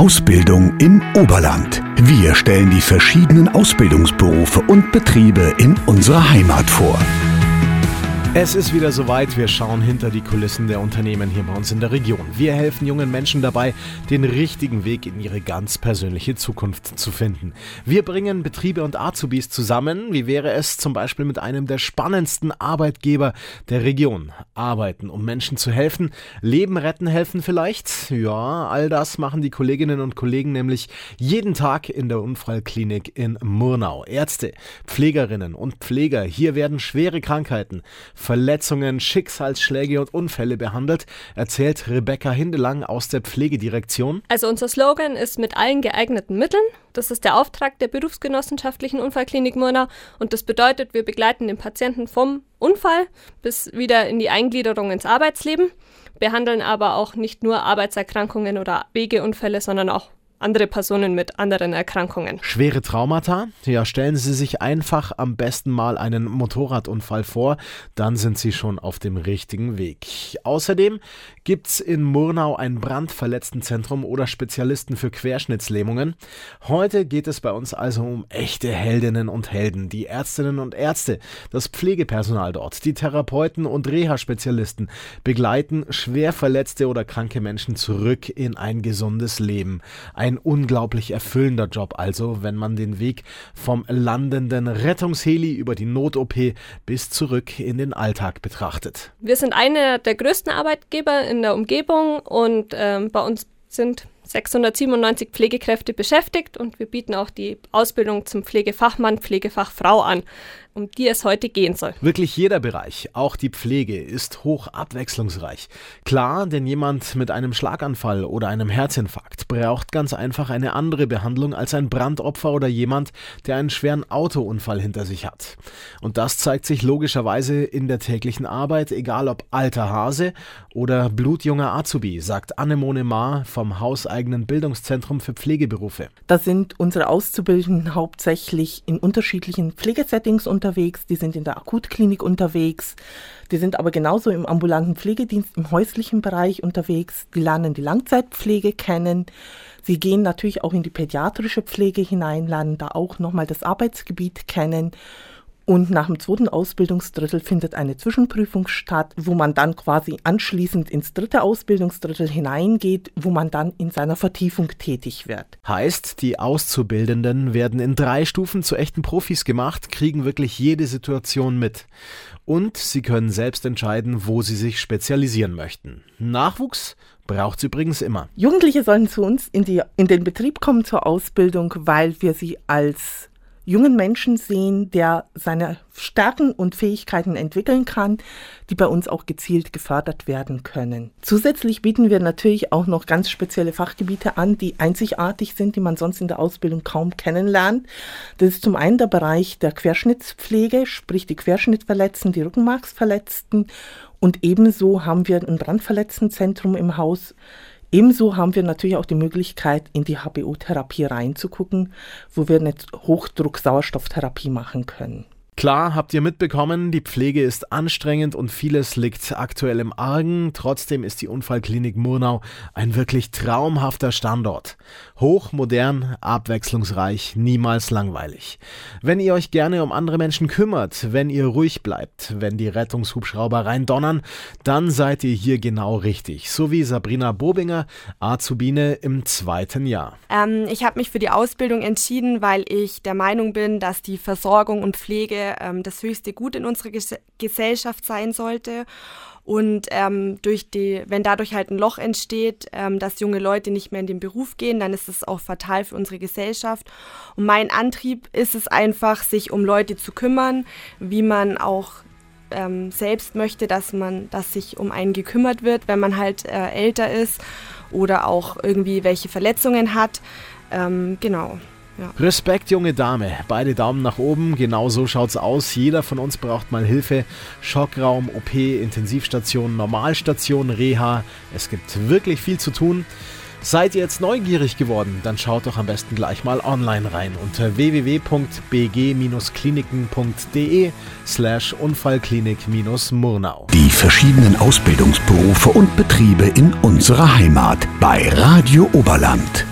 Ausbildung im Oberland. Wir stellen die verschiedenen Ausbildungsberufe und Betriebe in unserer Heimat vor. Es ist wieder soweit, wir schauen hinter die Kulissen der Unternehmen hier bei uns in der Region. Wir helfen jungen Menschen dabei, den richtigen Weg in ihre ganz persönliche Zukunft zu finden. Wir bringen Betriebe und Azubis zusammen, wie wäre es zum Beispiel mit einem der spannendsten Arbeitgeber der Region. Arbeiten, um Menschen zu helfen, Leben retten helfen vielleicht? Ja, all das machen die Kolleginnen und Kollegen nämlich jeden Tag in der Unfallklinik in Murnau. Ärzte, Pflegerinnen und Pfleger, hier werden schwere Krankheiten, Verletzungen, Schicksalsschläge und Unfälle behandelt, erzählt Rebecca Hindelang aus der Pflegedirektion. Also unser Slogan ist mit allen geeigneten Mitteln. Das ist der Auftrag der berufsgenossenschaftlichen Unfallklinik Murnau und das bedeutet, wir begleiten den Patienten vom Unfall bis wieder in die Eingliederung ins Arbeitsleben, behandeln aber auch nicht nur Arbeitserkrankungen oder Wegeunfälle, sondern auch andere Personen mit anderen Erkrankungen. Schwere Traumata? Ja, stellen Sie sich einfach am besten mal einen Motorradunfall vor, dann sind Sie schon auf dem richtigen Weg. Außerdem gibt's in Murnau ein Brandverletztenzentrum oder Spezialisten für Querschnittslähmungen. Heute geht es bei uns also um echte Heldinnen und Helden, die Ärztinnen und Ärzte, das Pflegepersonal dort, die Therapeuten und Reha-Spezialisten begleiten schwer verletzte oder kranke Menschen zurück in ein gesundes Leben. Ein ein unglaublich erfüllender Job also, wenn man den Weg vom landenden Rettungsheli über die Not-OP bis zurück in den Alltag betrachtet. Wir sind einer der größten Arbeitgeber in der Umgebung und ähm, bei uns sind 697 Pflegekräfte beschäftigt und wir bieten auch die Ausbildung zum Pflegefachmann, Pflegefachfrau an um die es heute gehen soll. Wirklich jeder Bereich, auch die Pflege, ist hoch abwechslungsreich. Klar, denn jemand mit einem Schlaganfall oder einem Herzinfarkt braucht ganz einfach eine andere Behandlung als ein Brandopfer oder jemand, der einen schweren Autounfall hinter sich hat. Und das zeigt sich logischerweise in der täglichen Arbeit, egal ob alter Hase oder blutjunger Azubi, sagt Annemone Ma vom hauseigenen Bildungszentrum für Pflegeberufe. Da sind unsere Auszubildenden hauptsächlich in unterschiedlichen Pflegesettings unterwegs, die sind in der Akutklinik unterwegs, die sind aber genauso im ambulanten Pflegedienst, im häuslichen Bereich unterwegs, die lernen die Langzeitpflege kennen. Sie gehen natürlich auch in die pädiatrische Pflege hinein, lernen da auch nochmal das Arbeitsgebiet kennen und nach dem zweiten Ausbildungsdrittel findet eine Zwischenprüfung statt, wo man dann quasi anschließend ins dritte Ausbildungsdrittel hineingeht, wo man dann in seiner Vertiefung tätig wird. Heißt, die Auszubildenden werden in drei Stufen zu echten Profis gemacht, kriegen wirklich jede Situation mit. Und sie können selbst entscheiden, wo sie sich spezialisieren möchten. Nachwuchs braucht es übrigens immer. Jugendliche sollen zu uns in, die, in den Betrieb kommen zur Ausbildung, weil wir sie als jungen Menschen sehen, der seine Stärken und Fähigkeiten entwickeln kann, die bei uns auch gezielt gefördert werden können. Zusätzlich bieten wir natürlich auch noch ganz spezielle Fachgebiete an, die einzigartig sind, die man sonst in der Ausbildung kaum kennenlernt. Das ist zum einen der Bereich der Querschnittspflege, sprich die Querschnittverletzten, die Rückenmarksverletzten und ebenso haben wir ein Brandverletztenzentrum im Haus, Ebenso haben wir natürlich auch die Möglichkeit, in die HBO-Therapie reinzugucken, wo wir eine Hochdruck-Sauerstofftherapie machen können. Klar, habt ihr mitbekommen, die Pflege ist anstrengend und vieles liegt aktuell im Argen. Trotzdem ist die Unfallklinik Murnau ein wirklich traumhafter Standort. Hochmodern, abwechslungsreich, niemals langweilig. Wenn ihr euch gerne um andere Menschen kümmert, wenn ihr ruhig bleibt, wenn die Rettungshubschrauber rein donnern, dann seid ihr hier genau richtig. So wie Sabrina Bobinger, Azubine im zweiten Jahr. Ähm, ich habe mich für die Ausbildung entschieden, weil ich der Meinung bin, dass die Versorgung und Pflege ähm, das höchste Gut in unserer Ges Gesellschaft sein sollte. Und ähm, durch die, wenn dadurch halt ein Loch entsteht, ähm, dass junge Leute nicht mehr in den Beruf gehen, dann ist es auch fatal für unsere Gesellschaft. Und mein Antrieb ist es einfach, sich um Leute zu kümmern, wie man auch ähm, selbst möchte, dass man, dass sich um einen gekümmert wird, wenn man halt äh, älter ist oder auch irgendwie welche Verletzungen hat. Ähm, genau. Ja. Respekt, junge Dame. Beide Daumen nach oben. Genau so schaut's aus. Jeder von uns braucht mal Hilfe. Schockraum, OP, Intensivstation, Normalstation, Reha. Es gibt wirklich viel zu tun. Seid ihr jetzt neugierig geworden? Dann schaut doch am besten gleich mal online rein unter www.bg-kliniken.de slash Unfallklinik-Murnau. Die verschiedenen Ausbildungsberufe und Betriebe in unserer Heimat bei Radio Oberland.